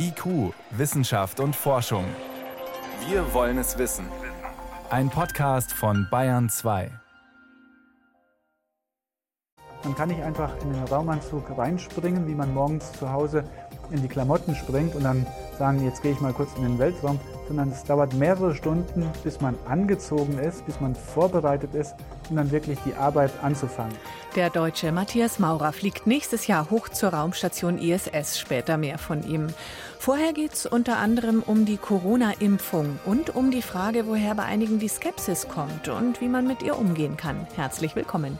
IQ, Wissenschaft und Forschung. Wir wollen es wissen. Ein Podcast von Bayern 2. Man kann nicht einfach in den Raumanzug reinspringen, wie man morgens zu Hause in die Klamotten springt und dann sagen, jetzt gehe ich mal kurz in den Weltraum, sondern es dauert mehrere Stunden, bis man angezogen ist, bis man vorbereitet ist, um dann wirklich die Arbeit anzufangen. Der Deutsche Matthias Maurer fliegt nächstes Jahr hoch zur Raumstation ISS, später mehr von ihm. Vorher geht es unter anderem um die Corona-Impfung und um die Frage, woher bei einigen die Skepsis kommt und wie man mit ihr umgehen kann. Herzlich willkommen.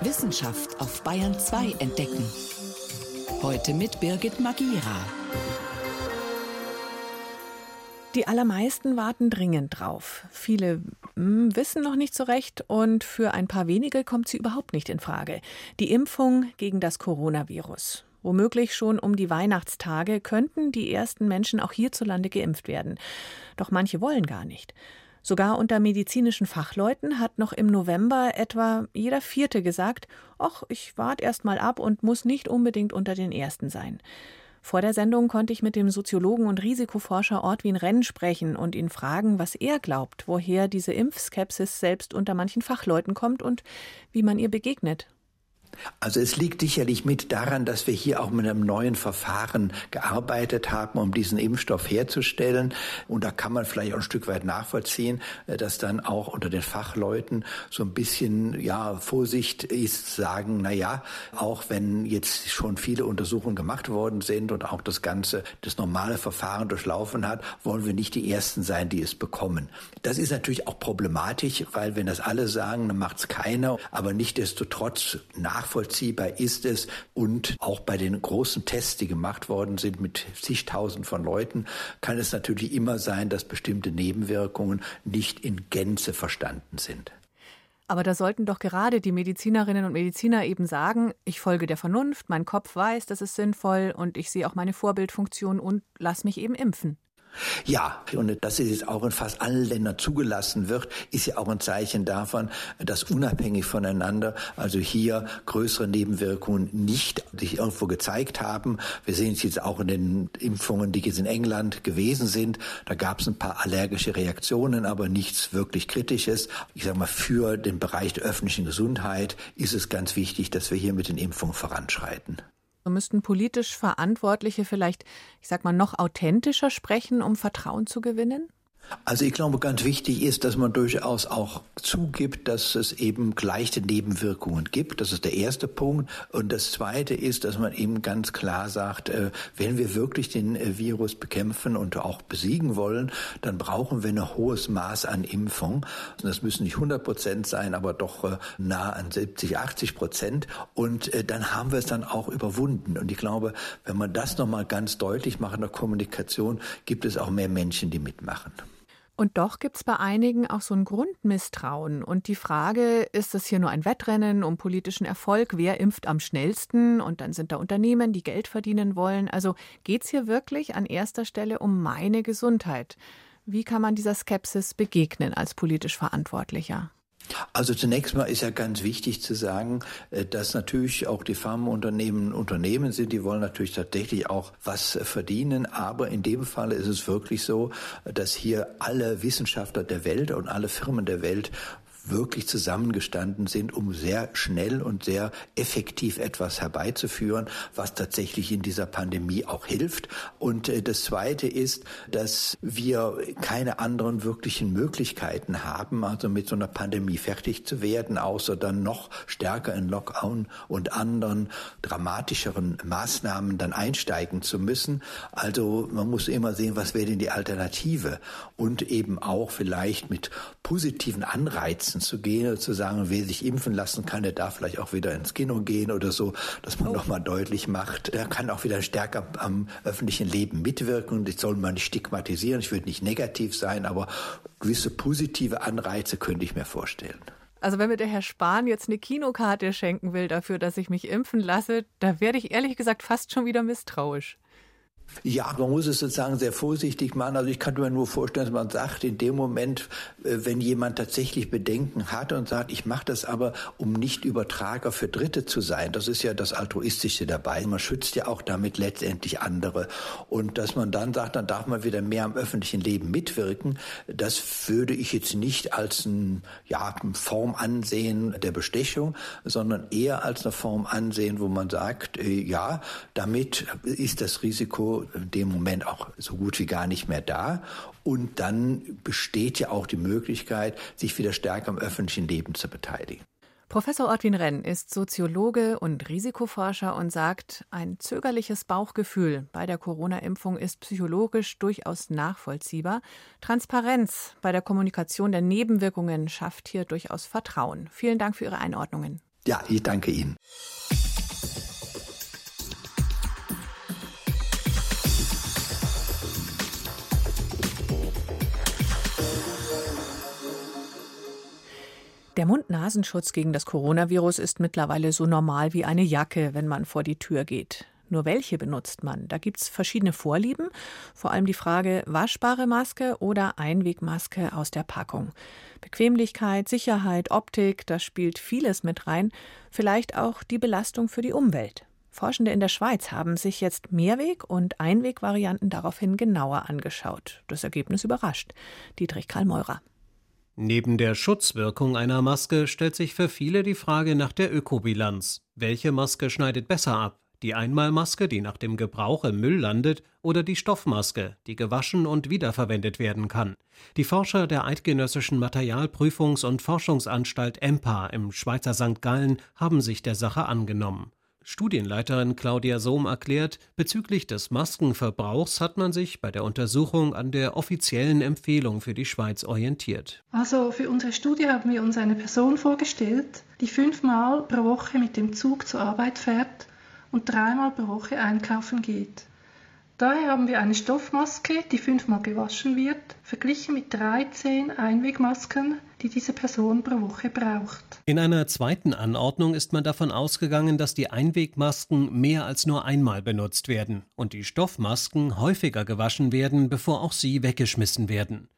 Wissenschaft auf Bayern 2 entdecken. Heute mit Birgit Magira. Die allermeisten warten dringend drauf. Viele hm, wissen noch nicht so recht und für ein paar wenige kommt sie überhaupt nicht in Frage. Die Impfung gegen das Coronavirus. Womöglich schon um die Weihnachtstage könnten die ersten Menschen auch hierzulande geimpft werden. Doch manche wollen gar nicht. Sogar unter medizinischen Fachleuten hat noch im November etwa jeder Vierte gesagt, ach, ich warte erst mal ab und muss nicht unbedingt unter den Ersten sein. Vor der Sendung konnte ich mit dem Soziologen und Risikoforscher Ortwin Renn sprechen und ihn fragen, was er glaubt, woher diese Impfskepsis selbst unter manchen Fachleuten kommt und wie man ihr begegnet. Also es liegt sicherlich mit daran, dass wir hier auch mit einem neuen Verfahren gearbeitet haben, um diesen Impfstoff herzustellen. Und da kann man vielleicht auch ein Stück weit nachvollziehen, äh, dass dann auch unter den Fachleuten so ein bisschen, ja, Vorsicht ist, sagen, na ja, auch wenn jetzt schon viele Untersuchungen gemacht worden sind und auch das ganze, das normale Verfahren durchlaufen hat, wollen wir nicht die Ersten sein, die es bekommen. Das ist natürlich auch problematisch, weil wenn das alle sagen, dann macht es keiner. Aber nichtdestotrotz nach nachvollziehbar ist es. Und auch bei den großen Tests, die gemacht worden sind mit zigtausend von Leuten, kann es natürlich immer sein, dass bestimmte Nebenwirkungen nicht in Gänze verstanden sind. Aber da sollten doch gerade die Medizinerinnen und Mediziner eben sagen, ich folge der Vernunft, mein Kopf weiß, das ist sinnvoll und ich sehe auch meine Vorbildfunktion und lass mich eben impfen. Ja, und dass es jetzt auch in fast allen Ländern zugelassen wird, ist ja auch ein Zeichen davon, dass unabhängig voneinander, also hier größere Nebenwirkungen nicht sich irgendwo gezeigt haben. Wir sehen es jetzt auch in den Impfungen, die jetzt in England gewesen sind. Da gab es ein paar allergische Reaktionen, aber nichts wirklich Kritisches. Ich sage mal, für den Bereich der öffentlichen Gesundheit ist es ganz wichtig, dass wir hier mit den Impfungen voranschreiten. So müssten politisch Verantwortliche vielleicht, ich sag mal, noch authentischer sprechen, um Vertrauen zu gewinnen? Also ich glaube, ganz wichtig ist, dass man durchaus auch zugibt, dass es eben leichte Nebenwirkungen gibt. Das ist der erste Punkt. Und das zweite ist, dass man eben ganz klar sagt, äh, wenn wir wirklich den äh, Virus bekämpfen und auch besiegen wollen, dann brauchen wir ein hohes Maß an Impfung. Das müssen nicht 100 Prozent sein, aber doch äh, nah an 70, 80 Prozent. Und dann haben wir es dann auch überwunden. Und ich glaube, wenn man das nochmal ganz deutlich macht in der Kommunikation, gibt es auch mehr Menschen, die mitmachen. Und doch gibt es bei einigen auch so ein Grundmisstrauen. Und die Frage, ist das hier nur ein Wettrennen um politischen Erfolg? Wer impft am schnellsten? Und dann sind da Unternehmen, die Geld verdienen wollen. Also geht es hier wirklich an erster Stelle um meine Gesundheit? Wie kann man dieser Skepsis begegnen als politisch Verantwortlicher? Also zunächst mal ist ja ganz wichtig zu sagen, äh, dass natürlich auch die Pharmaunternehmen Unternehmen sind, die wollen natürlich tatsächlich auch was verdienen, aber in dem Fall ist es wirklich so, dass hier alle Wissenschaftler der Welt und alle Firmen der Welt wirklich zusammengestanden sind, um sehr schnell und sehr effektiv etwas herbeizuführen, was tatsächlich in dieser Pandemie auch hilft. Und äh, das Zweite ist, dass wir keine anderen wirklichen Möglichkeiten haben, also mit so einer Pandemie fertig zu werden, außer dann noch stärker in Lockdown und anderen dramatischeren Maßnahmen dann einsteigen zu müssen. Also man muss immer sehen, was wäre denn die Alternative und eben auch vielleicht mit positiven Anreizen Grenzen zu gehen oder zu sagen, wer sich impfen lassen kann, der darf vielleicht auch wieder ins Kino gehen oder so, dass man oh. nochmal deutlich macht, der kann auch wieder stärker am öffentlichen Leben mitwirken und ich soll mal nicht stigmatisieren, ich würde nicht negativ sein, aber gewisse positive Anreize könnte ich mir vorstellen. Also wenn mir der Herr Spahn jetzt eine Kinokarte schenken will dafür, dass ich mich impfen lasse, da werde ich ehrlich gesagt fast schon wieder misstrauisch. Ja, man muss es sozusagen sehr vorsichtig machen. Also ich kann mir nur vorstellen, dass man sagt, in dem Moment, äh, wenn jemand tatsächlich Bedenken hat und sagt, ich mache das aber, um nicht Übertrager für Dritte zu sein. Das ist ja das Altruistische dabei. Man schützt ja auch damit letztendlich andere. Und dass man dann sagt, dann darf man wieder mehr am öffentlichen Leben mitwirken, das würde ich jetzt nicht als ein, ja, eine Form ansehen der Bestechung, sondern eher als eine Form ansehen, wo man sagt, äh, ja, damit ist das Risiko in dem Moment auch so gut wie gar nicht mehr da. Und dann besteht ja auch die Möglichkeit, sich wieder stärker am öffentlichen Leben zu beteiligen. Professor Ortwin Renn ist Soziologe und Risikoforscher und sagt, ein zögerliches Bauchgefühl bei der Corona-Impfung ist psychologisch durchaus nachvollziehbar. Transparenz bei der Kommunikation der Nebenwirkungen schafft hier durchaus Vertrauen. Vielen Dank für Ihre Einordnungen. Ja, ich danke Ihnen. Der Mund-Nasenschutz gegen das Coronavirus ist mittlerweile so normal wie eine Jacke, wenn man vor die Tür geht. Nur welche benutzt man? Da gibt es verschiedene Vorlieben. Vor allem die Frage waschbare Maske oder Einwegmaske aus der Packung. Bequemlichkeit, Sicherheit, Optik, da spielt vieles mit rein. Vielleicht auch die Belastung für die Umwelt. Forschende in der Schweiz haben sich jetzt Mehrweg- und Einwegvarianten daraufhin genauer angeschaut. Das Ergebnis überrascht. Dietrich Karl Meurer. Neben der Schutzwirkung einer Maske stellt sich für viele die Frage nach der Ökobilanz. Welche Maske schneidet besser ab? Die Einmalmaske, die nach dem Gebrauch im Müll landet, oder die Stoffmaske, die gewaschen und wiederverwendet werden kann. Die Forscher der Eidgenössischen Materialprüfungs- und Forschungsanstalt EMPA im Schweizer St. Gallen haben sich der Sache angenommen. Studienleiterin Claudia Sohm erklärt, bezüglich des Maskenverbrauchs hat man sich bei der Untersuchung an der offiziellen Empfehlung für die Schweiz orientiert. Also für unsere Studie haben wir uns eine Person vorgestellt, die fünfmal pro Woche mit dem Zug zur Arbeit fährt und dreimal pro Woche einkaufen geht. Daher haben wir eine Stoffmaske, die fünfmal gewaschen wird, verglichen mit 13 Einwegmasken, die diese Person pro Woche braucht. In einer zweiten Anordnung ist man davon ausgegangen, dass die Einwegmasken mehr als nur einmal benutzt werden und die Stoffmasken häufiger gewaschen werden, bevor auch sie weggeschmissen werden.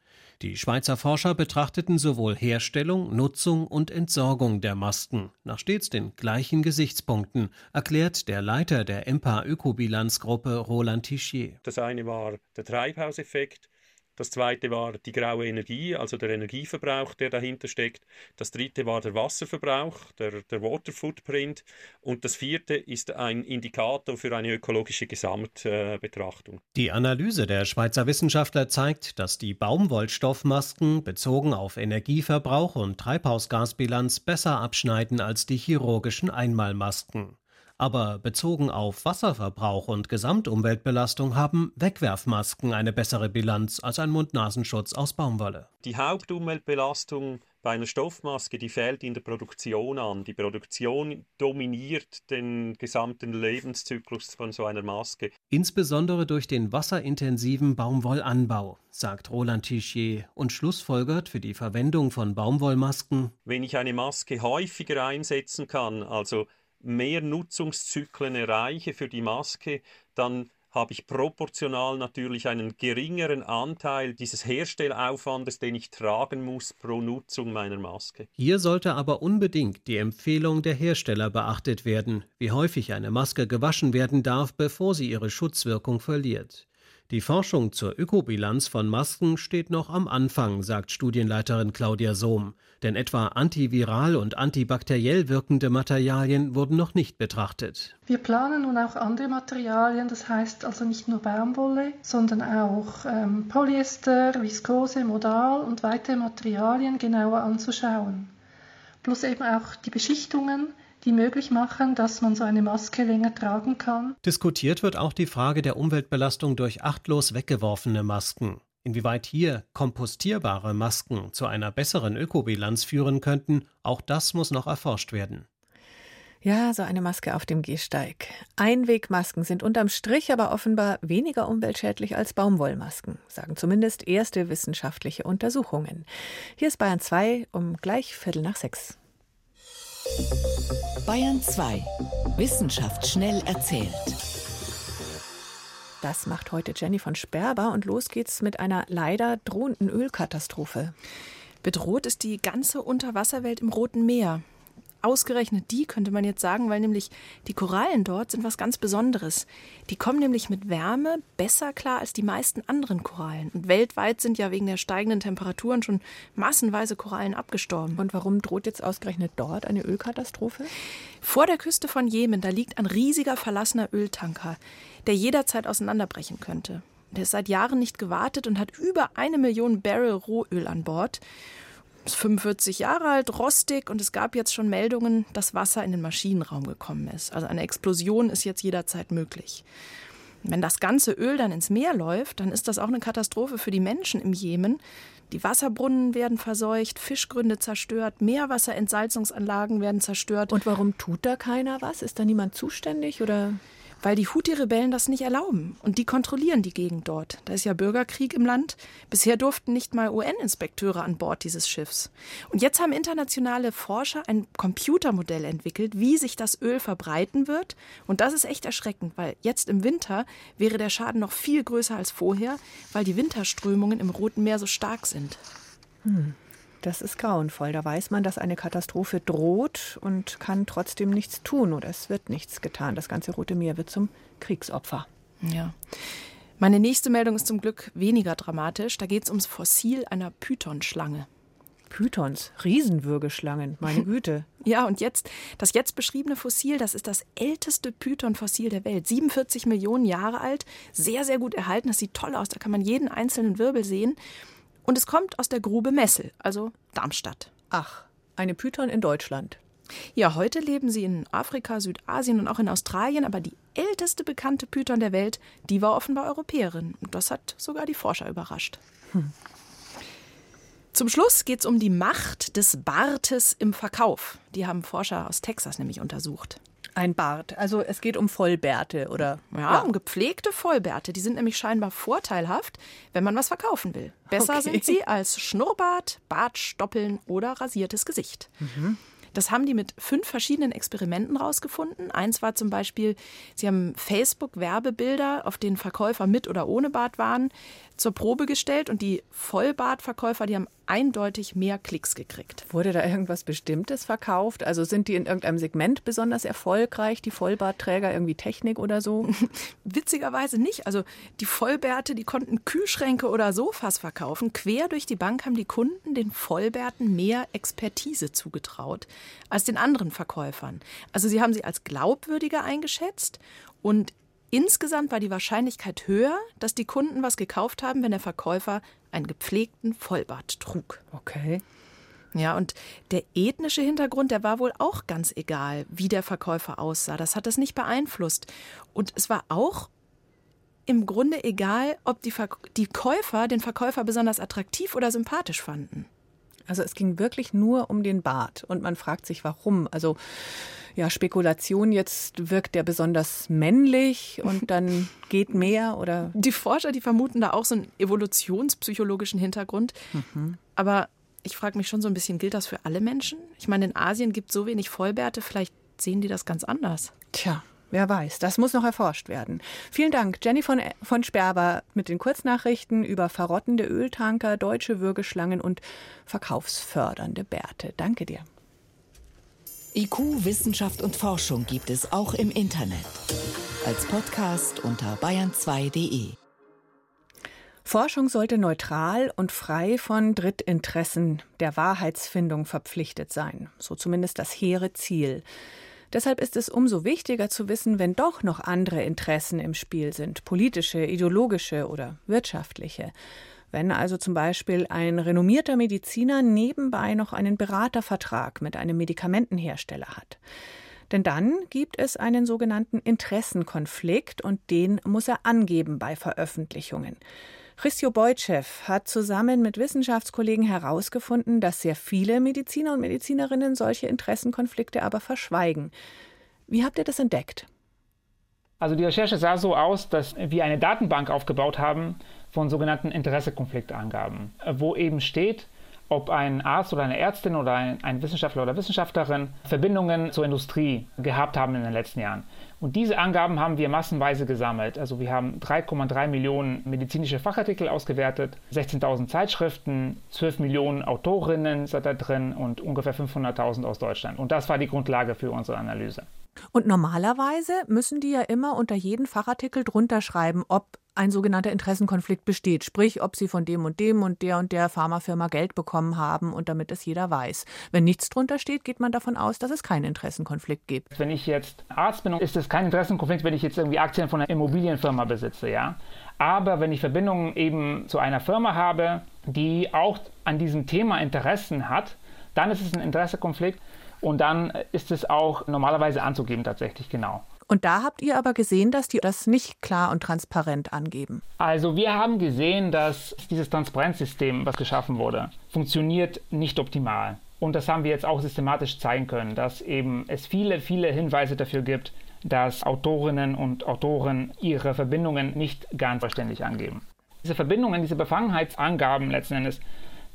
Die Schweizer Forscher betrachteten sowohl Herstellung, Nutzung und Entsorgung der Masken nach stets den gleichen Gesichtspunkten, erklärt der Leiter der EMPA Ökobilanzgruppe Roland Tichier. Das eine war der Treibhauseffekt, das zweite war die graue Energie, also der Energieverbrauch, der dahinter steckt. Das dritte war der Wasserverbrauch, der, der Water Footprint. Und das vierte ist ein Indikator für eine ökologische Gesamtbetrachtung. Die Analyse der Schweizer Wissenschaftler zeigt, dass die Baumwollstoffmasken bezogen auf Energieverbrauch und Treibhausgasbilanz besser abschneiden als die chirurgischen Einmalmasken. Aber bezogen auf Wasserverbrauch und Gesamtumweltbelastung haben Wegwerfmasken eine bessere Bilanz als ein Mund-Nasenschutz aus Baumwolle. Die Hauptumweltbelastung bei einer Stoffmaske, die fällt in der Produktion an. Die Produktion dominiert den gesamten Lebenszyklus von so einer Maske. Insbesondere durch den wasserintensiven Baumwollanbau, sagt Roland Tichier und schlussfolgert für die Verwendung von Baumwollmasken. Wenn ich eine Maske häufiger einsetzen kann, also mehr Nutzungszyklen erreiche für die Maske, dann habe ich proportional natürlich einen geringeren Anteil dieses Herstellaufwandes, den ich tragen muss pro Nutzung meiner Maske. Hier sollte aber unbedingt die Empfehlung der Hersteller beachtet werden, wie häufig eine Maske gewaschen werden darf, bevor sie ihre Schutzwirkung verliert. Die Forschung zur Ökobilanz von Masken steht noch am Anfang, sagt Studienleiterin Claudia Sohm. Denn etwa antiviral und antibakteriell wirkende Materialien wurden noch nicht betrachtet. Wir planen nun auch andere Materialien, das heißt also nicht nur Baumwolle, sondern auch ähm, Polyester, Viskose, Modal und weitere Materialien genauer anzuschauen. Plus eben auch die Beschichtungen, die möglich machen, dass man so eine Maske länger tragen kann. Diskutiert wird auch die Frage der Umweltbelastung durch achtlos weggeworfene Masken. Inwieweit hier kompostierbare Masken zu einer besseren Ökobilanz führen könnten, auch das muss noch erforscht werden. Ja, so eine Maske auf dem Gehsteig. Einwegmasken sind unterm Strich aber offenbar weniger umweltschädlich als Baumwollmasken, sagen zumindest erste wissenschaftliche Untersuchungen. Hier ist Bayern 2 um gleich Viertel nach sechs. Bayern 2. Wissenschaft schnell erzählt. Das macht heute Jenny von Sperber und los geht's mit einer leider drohenden Ölkatastrophe. Bedroht ist die ganze Unterwasserwelt im Roten Meer ausgerechnet die, könnte man jetzt sagen, weil nämlich die Korallen dort sind was ganz Besonderes. Die kommen nämlich mit Wärme besser klar als die meisten anderen Korallen. Und weltweit sind ja wegen der steigenden Temperaturen schon massenweise Korallen abgestorben. Und warum droht jetzt ausgerechnet dort eine Ölkatastrophe? Vor der Küste von Jemen, da liegt ein riesiger verlassener Öltanker, der jederzeit auseinanderbrechen könnte. Der ist seit Jahren nicht gewartet und hat über eine Million Barrel Rohöl an Bord ist 45 Jahre alt, rostig und es gab jetzt schon Meldungen, dass Wasser in den Maschinenraum gekommen ist. Also eine Explosion ist jetzt jederzeit möglich. Wenn das ganze Öl dann ins Meer läuft, dann ist das auch eine Katastrophe für die Menschen im Jemen. Die Wasserbrunnen werden verseucht, Fischgründe zerstört, Meerwasserentsalzungsanlagen werden zerstört. Und warum tut da keiner was? Ist da niemand zuständig oder? Weil die Houthi-Rebellen das nicht erlauben. Und die kontrollieren die Gegend dort. Da ist ja Bürgerkrieg im Land. Bisher durften nicht mal UN-Inspekteure an Bord dieses Schiffs. Und jetzt haben internationale Forscher ein Computermodell entwickelt, wie sich das Öl verbreiten wird. Und das ist echt erschreckend, weil jetzt im Winter wäre der Schaden noch viel größer als vorher, weil die Winterströmungen im Roten Meer so stark sind. Hm. Das ist grauenvoll. Da weiß man, dass eine Katastrophe droht und kann trotzdem nichts tun oder es wird nichts getan. Das ganze Rote Meer wird zum Kriegsopfer. Ja. Meine nächste Meldung ist zum Glück weniger dramatisch. Da geht es ums Fossil einer Pythonschlange. Pythons, Riesenwürgeschlangen, meine Güte. ja, und jetzt, das jetzt beschriebene Fossil, das ist das älteste Python-Fossil der Welt. 47 Millionen Jahre alt, sehr, sehr gut erhalten. Das sieht toll aus, da kann man jeden einzelnen Wirbel sehen. Und es kommt aus der Grube Messel, also Darmstadt. Ach, eine Python in Deutschland. Ja, heute leben sie in Afrika, Südasien und auch in Australien, aber die älteste bekannte Python der Welt, die war offenbar Europäerin. Und das hat sogar die Forscher überrascht. Hm. Zum Schluss geht es um die Macht des Bartes im Verkauf. Die haben Forscher aus Texas nämlich untersucht. Ein Bart. Also es geht um Vollbärte oder ja, ja, um gepflegte Vollbärte. Die sind nämlich scheinbar vorteilhaft, wenn man was verkaufen will. Besser okay. sind sie als Schnurrbart, Bartstoppeln oder rasiertes Gesicht. Mhm. Das haben die mit fünf verschiedenen Experimenten rausgefunden. Eins war zum Beispiel, sie haben Facebook-Werbebilder, auf denen Verkäufer mit oder ohne Bart waren, zur Probe gestellt und die Vollbartverkäufer, die haben eindeutig mehr Klicks gekriegt. Wurde da irgendwas Bestimmtes verkauft? Also sind die in irgendeinem Segment besonders erfolgreich, die Vollbartträger, irgendwie Technik oder so? Witzigerweise nicht. Also die Vollbärte, die konnten Kühlschränke oder Sofas verkaufen. Quer durch die Bank haben die Kunden den Vollbärten mehr Expertise zugetraut als den anderen Verkäufern. Also sie haben sie als glaubwürdiger eingeschätzt und Insgesamt war die Wahrscheinlichkeit höher, dass die Kunden was gekauft haben, wenn der Verkäufer einen gepflegten Vollbart trug. Okay. Ja, und der ethnische Hintergrund, der war wohl auch ganz egal, wie der Verkäufer aussah. Das hat es nicht beeinflusst. Und es war auch im Grunde egal, ob die, Ver die Käufer den Verkäufer besonders attraktiv oder sympathisch fanden. Also es ging wirklich nur um den Bart. Und man fragt sich, warum. Also ja, Spekulation, jetzt wirkt der besonders männlich und dann geht mehr oder? Die Forscher, die vermuten da auch so einen evolutionspsychologischen Hintergrund. Mhm. Aber ich frage mich schon so ein bisschen, gilt das für alle Menschen? Ich meine, in Asien gibt es so wenig Vollbärte, vielleicht sehen die das ganz anders. Tja, Wer weiß, das muss noch erforscht werden. Vielen Dank, Jenny von, von Sperber mit den Kurznachrichten über verrottende Öltanker, deutsche Würgeschlangen und verkaufsfördernde Bärte. Danke dir. IQ, Wissenschaft und Forschung gibt es auch im Internet. Als Podcast unter bayern2.de. Forschung sollte neutral und frei von Drittinteressen der Wahrheitsfindung verpflichtet sein. So zumindest das hehre Ziel. Deshalb ist es umso wichtiger zu wissen, wenn doch noch andere Interessen im Spiel sind, politische, ideologische oder wirtschaftliche. Wenn also zum Beispiel ein renommierter Mediziner nebenbei noch einen Beratervertrag mit einem Medikamentenhersteller hat. Denn dann gibt es einen sogenannten Interessenkonflikt und den muss er angeben bei Veröffentlichungen. Christio Beutschew hat zusammen mit Wissenschaftskollegen herausgefunden, dass sehr viele Mediziner und Medizinerinnen solche Interessenkonflikte aber verschweigen. Wie habt ihr das entdeckt? Also die Recherche sah so aus, dass wir eine Datenbank aufgebaut haben von sogenannten Interessekonfliktangaben, wo eben steht, ob ein Arzt oder eine Ärztin oder ein, ein, Wissenschaftler oder Wissenschaftlerin Verbindungen zur Industrie gehabt haben in den letzten Jahren. Und diese Angaben haben wir massenweise gesammelt. Also wir haben 3,3 Millionen medizinische Fachartikel ausgewertet, 16.000 Zeitschriften, 12 Millionen Autorinnen sind da drin und ungefähr 500.000 aus Deutschland. Und das war die Grundlage für unsere Analyse. Und normalerweise müssen die ja immer unter jeden Fachartikel drunter schreiben, ob ein sogenannter Interessenkonflikt besteht, sprich, ob sie von dem und dem und der und der Pharmafirma Geld bekommen haben und damit es jeder weiß. Wenn nichts drunter steht, geht man davon aus, dass es keinen Interessenkonflikt gibt. Wenn ich jetzt Arzt bin, ist es kein Interessenkonflikt, wenn ich jetzt irgendwie Aktien von einer Immobilienfirma besitze, ja. Aber wenn ich Verbindungen eben zu einer Firma habe, die auch an diesem Thema Interessen hat, dann ist es ein Interessenkonflikt und dann ist es auch normalerweise anzugeben tatsächlich, genau. Und da habt ihr aber gesehen, dass die das nicht klar und transparent angeben. Also wir haben gesehen, dass dieses Transparenzsystem, was geschaffen wurde, funktioniert nicht optimal. Und das haben wir jetzt auch systematisch zeigen können, dass eben es viele, viele Hinweise dafür gibt, dass Autorinnen und Autoren ihre Verbindungen nicht ganz vollständig angeben. Diese Verbindungen, diese Befangenheitsangaben letzten Endes,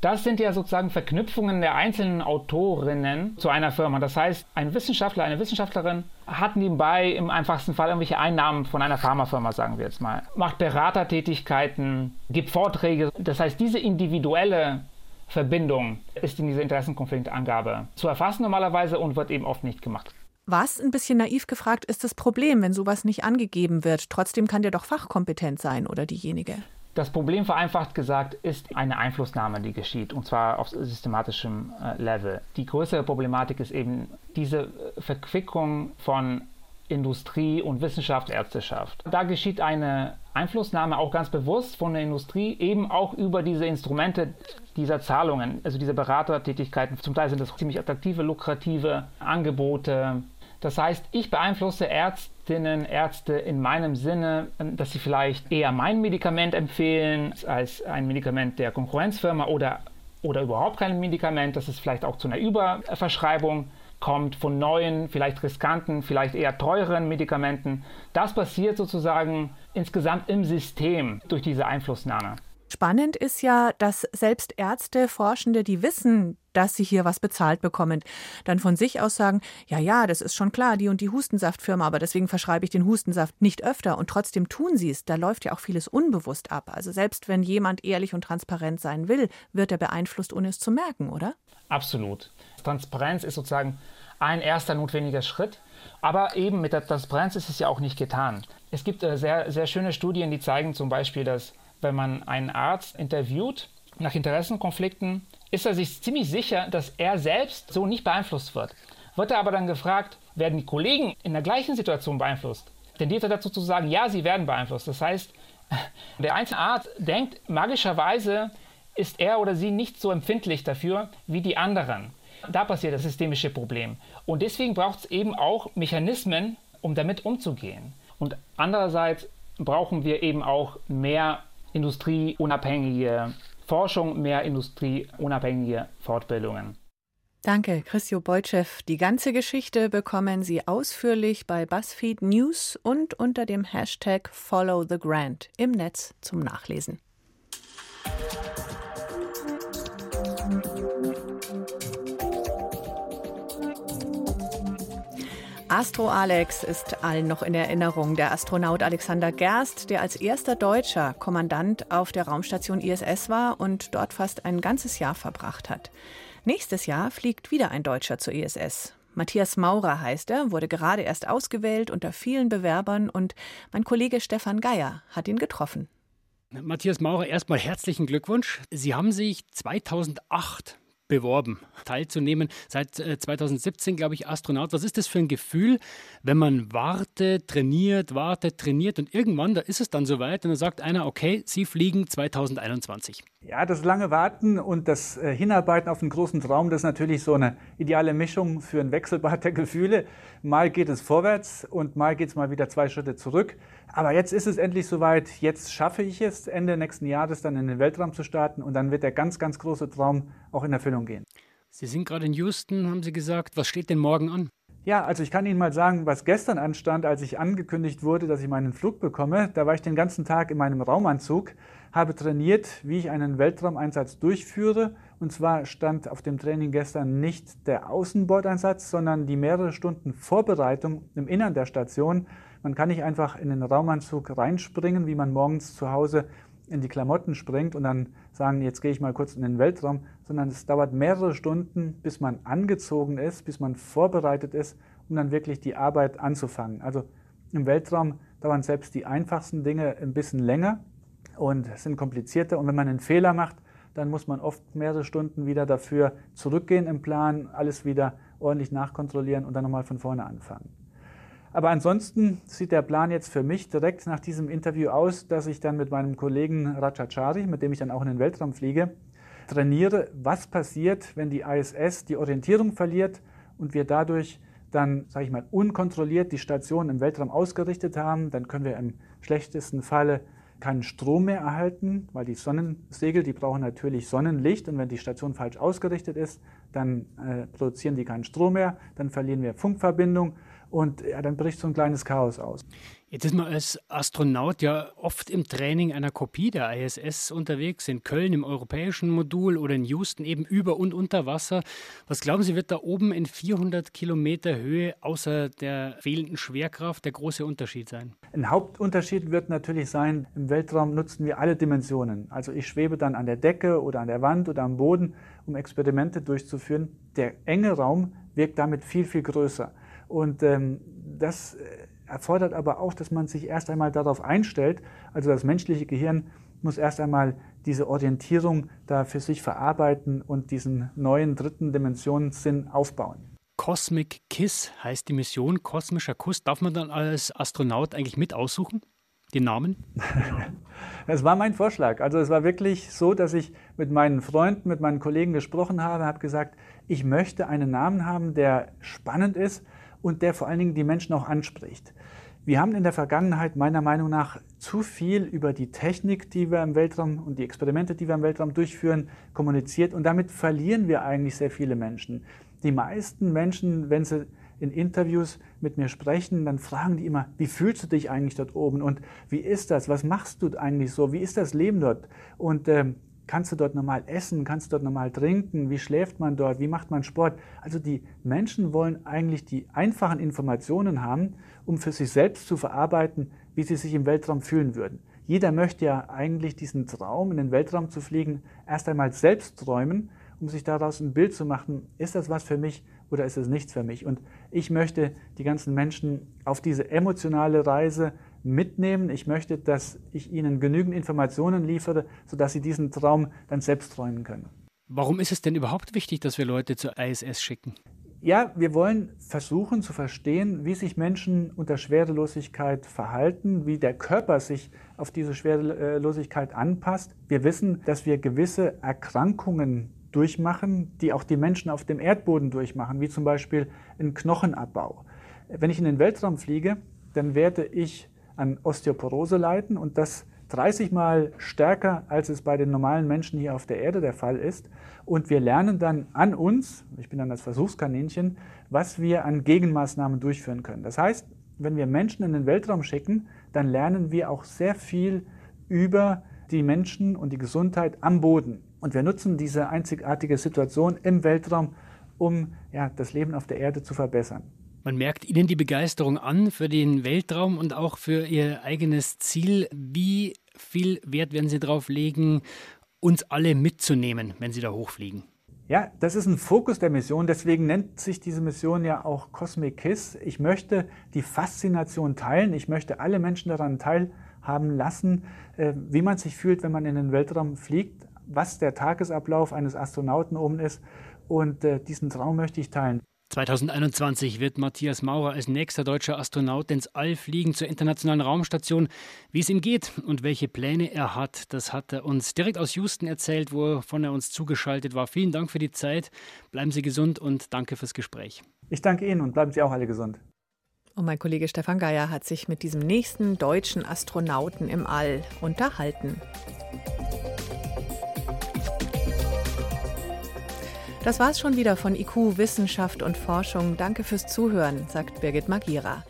das sind ja sozusagen Verknüpfungen der einzelnen Autorinnen zu einer Firma. Das heißt, ein Wissenschaftler, eine Wissenschaftlerin hat nebenbei im einfachsten Fall irgendwelche Einnahmen von einer Pharmafirma, sagen wir jetzt mal, macht Beratertätigkeiten, gibt Vorträge. Das heißt, diese individuelle Verbindung ist in dieser Interessenkonfliktangabe zu erfassen normalerweise und wird eben oft nicht gemacht. Was, ein bisschen naiv gefragt, ist das Problem, wenn sowas nicht angegeben wird? Trotzdem kann der doch fachkompetent sein oder diejenige. Das Problem vereinfacht gesagt ist eine Einflussnahme, die geschieht, und zwar auf systematischem äh, Level. Die größere Problematik ist eben diese äh, Verquickung von Industrie und Wissenschaft, Ärzteschaft. Da geschieht eine Einflussnahme auch ganz bewusst von der Industrie, eben auch über diese Instrumente dieser Zahlungen, also diese Beratertätigkeiten. Zum Teil sind das ziemlich attraktive, lukrative Angebote, das heißt, ich beeinflusse Ärztinnen, Ärzte in meinem Sinne, dass sie vielleicht eher mein Medikament empfehlen als ein Medikament der Konkurrenzfirma oder, oder überhaupt kein Medikament, dass es vielleicht auch zu einer Überverschreibung kommt von neuen, vielleicht riskanten, vielleicht eher teuren Medikamenten. Das passiert sozusagen insgesamt im System durch diese Einflussnahme. Spannend ist ja, dass selbst Ärzte, Forschende, die wissen, dass sie hier was bezahlt bekommen, dann von sich aus sagen, ja, ja, das ist schon klar, die und die Hustensaftfirma, aber deswegen verschreibe ich den Hustensaft nicht öfter und trotzdem tun sie es. Da läuft ja auch vieles unbewusst ab. Also selbst wenn jemand ehrlich und transparent sein will, wird er beeinflusst, ohne es zu merken, oder? Absolut. Transparenz ist sozusagen ein erster notwendiger Schritt. Aber eben mit der Transparenz ist es ja auch nicht getan. Es gibt äh, sehr, sehr schöne Studien, die zeigen zum Beispiel, dass wenn man einen Arzt interviewt nach Interessenkonflikten, ist er sich ziemlich sicher, dass er selbst so nicht beeinflusst wird. Wird er aber dann gefragt, werden die Kollegen in der gleichen Situation beeinflusst, tendiert er dazu zu sagen, ja, sie werden beeinflusst. Das heißt, der einzelne Arzt denkt, magischerweise ist er oder sie nicht so empfindlich dafür wie die anderen. Da passiert das systemische Problem. Und deswegen braucht es eben auch Mechanismen, um damit umzugehen. Und andererseits brauchen wir eben auch mehr industrieunabhängige Forschung, mehr industrieunabhängige Fortbildungen. Danke, Christio Beutschew. Die ganze Geschichte bekommen Sie ausführlich bei BuzzFeed News und unter dem Hashtag Follow the Grant im Netz zum Nachlesen. Astro Alex ist allen noch in Erinnerung. Der Astronaut Alexander Gerst, der als erster Deutscher Kommandant auf der Raumstation ISS war und dort fast ein ganzes Jahr verbracht hat. Nächstes Jahr fliegt wieder ein Deutscher zur ISS. Matthias Maurer heißt er, wurde gerade erst ausgewählt unter vielen Bewerbern und mein Kollege Stefan Geier hat ihn getroffen. Matthias Maurer, erstmal herzlichen Glückwunsch. Sie haben sich 2008 beworben, teilzunehmen. Seit 2017, äh, glaube ich, Astronaut. Was ist das für ein Gefühl, wenn man wartet, trainiert, wartet, trainiert und irgendwann, da ist es dann soweit und dann sagt einer, okay, Sie fliegen 2021. Ja, das lange Warten und das äh, Hinarbeiten auf einen großen Traum, das ist natürlich so eine ideale Mischung für ein Wechselbad der Gefühle. Mal geht es vorwärts und mal geht es mal wieder zwei Schritte zurück. Aber jetzt ist es endlich soweit. Jetzt schaffe ich es, Ende nächsten Jahres dann in den Weltraum zu starten und dann wird der ganz, ganz große Traum auch in Erfüllung gehen. Sie sind gerade in Houston, haben Sie gesagt. Was steht denn morgen an? Ja, also ich kann Ihnen mal sagen, was gestern anstand, als ich angekündigt wurde, dass ich meinen Flug bekomme. Da war ich den ganzen Tag in meinem Raumanzug, habe trainiert, wie ich einen Weltraumeinsatz durchführe Und zwar stand auf dem Training gestern nicht der Außenbordeinsatz, sondern die mehrere Stunden Vorbereitung im Innern der Station. Man kann nicht einfach in den Raumanzug reinspringen, wie man morgens zu Hause in die Klamotten springt und dann sagen, jetzt gehe ich mal kurz in den Weltraum, sondern es dauert mehrere Stunden, bis man angezogen ist, bis man vorbereitet ist, um dann wirklich die Arbeit anzufangen. Also im Weltraum dauern selbst die einfachsten Dinge ein bisschen länger und sind komplizierter. Und wenn man einen Fehler macht, dann muss man oft mehrere Stunden wieder dafür zurückgehen im Plan, alles wieder ordentlich nachkontrollieren und dann nochmal von vorne anfangen. Aber ansonsten sieht der Plan jetzt für mich direkt nach diesem Interview aus, dass ich dann mit meinem Kollegen Rajachari, mit dem ich dann auch in den Weltraum fliege, trainiere, was passiert, wenn die ISS die Orientierung verliert und wir dadurch dann, sage ich mal, unkontrolliert die Station im Weltraum ausgerichtet haben. Dann können wir im schlechtesten Falle keinen Strom mehr erhalten, weil die Sonnensegel, die brauchen natürlich Sonnenlicht und wenn die Station falsch ausgerichtet ist, dann äh, produzieren die keinen Strom mehr, dann verlieren wir Funkverbindung und ja, dann bricht so ein kleines Chaos aus. Jetzt ist man als Astronaut ja oft im Training einer Kopie der ISS unterwegs, in Köln im europäischen Modul oder in Houston eben über und unter Wasser. Was glauben Sie, wird da oben in 400 Kilometer Höhe außer der fehlenden Schwerkraft der große Unterschied sein? Ein Hauptunterschied wird natürlich sein, im Weltraum nutzen wir alle Dimensionen. Also ich schwebe dann an der Decke oder an der Wand oder am Boden, um Experimente durchzuführen. Der enge Raum wirkt damit viel, viel größer. Und ähm, das äh, erfordert aber auch, dass man sich erst einmal darauf einstellt. Also das menschliche Gehirn muss erst einmal diese Orientierung da für sich verarbeiten und diesen neuen dritten Dimensionssinn aufbauen. Cosmic Kiss heißt die Mission, kosmischer Kuss. Darf man dann als Astronaut eigentlich mit aussuchen? Den Namen? Das war mein Vorschlag. Also es war wirklich so, dass ich mit meinen Freunden, mit meinen Kollegen gesprochen habe, habe gesagt, ich möchte einen Namen haben, der spannend ist, und der vor allen Dingen die Menschen auch anspricht. Wir haben in der Vergangenheit meiner Meinung nach zu viel über die Technik, die wir im Weltraum und die Experimente, die wir im Weltraum durchführen, kommuniziert und damit verlieren wir eigentlich sehr viele Menschen. Die meisten Menschen, wenn sie in Interviews mit mir sprechen, dann fragen die immer, wie fühlst du dich eigentlich dort oben und wie ist das, was machst du eigentlich so, wie ist das Leben dort? Und ähm, Kannst du dort normal essen? Kannst du dort normal trinken? Wie schläft man dort? Wie macht man Sport? Also die Menschen wollen eigentlich die einfachen Informationen haben, um für sich selbst zu verarbeiten, wie sie sich im Weltraum fühlen würden. Jeder möchte ja eigentlich diesen Traum, in den Weltraum zu fliegen, erst einmal selbst träumen, um sich daraus ein Bild zu machen, ist das was für mich oder ist es nichts für mich? Und ich möchte die ganzen Menschen auf diese emotionale Reise mitnehmen. Ich möchte, dass ich ihnen genügend Informationen liefere, sodass sie diesen Traum dann selbst träumen können. Warum ist es denn überhaupt wichtig, dass wir Leute zur ISS schicken? Ja, wir wollen versuchen zu verstehen, wie sich Menschen unter Schwerelosigkeit verhalten, wie der Körper sich auf diese Schwerelosigkeit anpasst. Wir wissen, dass wir gewisse Erkrankungen durchmachen, die auch die Menschen auf dem Erdboden durchmachen, wie zum Beispiel einen Knochenabbau. Wenn ich in den Weltraum fliege, dann werde ich an Osteoporose leiden und das 30 Mal stärker, als es bei den normalen Menschen hier auf der Erde der Fall ist. Und wir lernen dann an uns, ich bin dann das Versuchskaninchen, was wir an Gegenmaßnahmen durchführen können. Das heißt, wenn wir Menschen in den Weltraum schicken, dann lernen wir auch sehr viel über die Menschen und die Gesundheit am Boden. Und wir nutzen diese einzigartige Situation im Weltraum, um ja, das Leben auf der Erde zu verbessern. Man merkt Ihnen die Begeisterung an für den Weltraum und auch für Ihr eigenes Ziel. Wie viel Wert werden Sie darauf legen, uns alle mitzunehmen, wenn Sie da hochfliegen? Ja, das ist ein Fokus der Mission. Deswegen nennt sich diese Mission ja auch Cosmic Kiss. Ich möchte die Faszination teilen. Ich möchte alle Menschen daran teilhaben lassen, äh, wie man sich fühlt, wenn man in den Weltraum fliegt, was der Tagesablauf eines Astronauten oben ist. Und äh, diesen Traum möchte ich teilen. 2021 wird Matthias Maurer als nächster deutscher Astronaut ins All fliegen zur internationalen Raumstation. Wie es ihm geht und welche Pläne er hat, das hat er uns direkt aus Houston erzählt, wovon er uns zugeschaltet war. Vielen Dank für die Zeit. Bleiben Sie gesund und danke fürs Gespräch. Ich danke Ihnen und bleiben Sie auch alle gesund. Und mein Kollege Stefan Geier hat sich mit diesem nächsten deutschen Astronauten im All unterhalten. Das war's schon wieder von IQ Wissenschaft und Forschung. Danke fürs Zuhören, sagt Birgit Magira.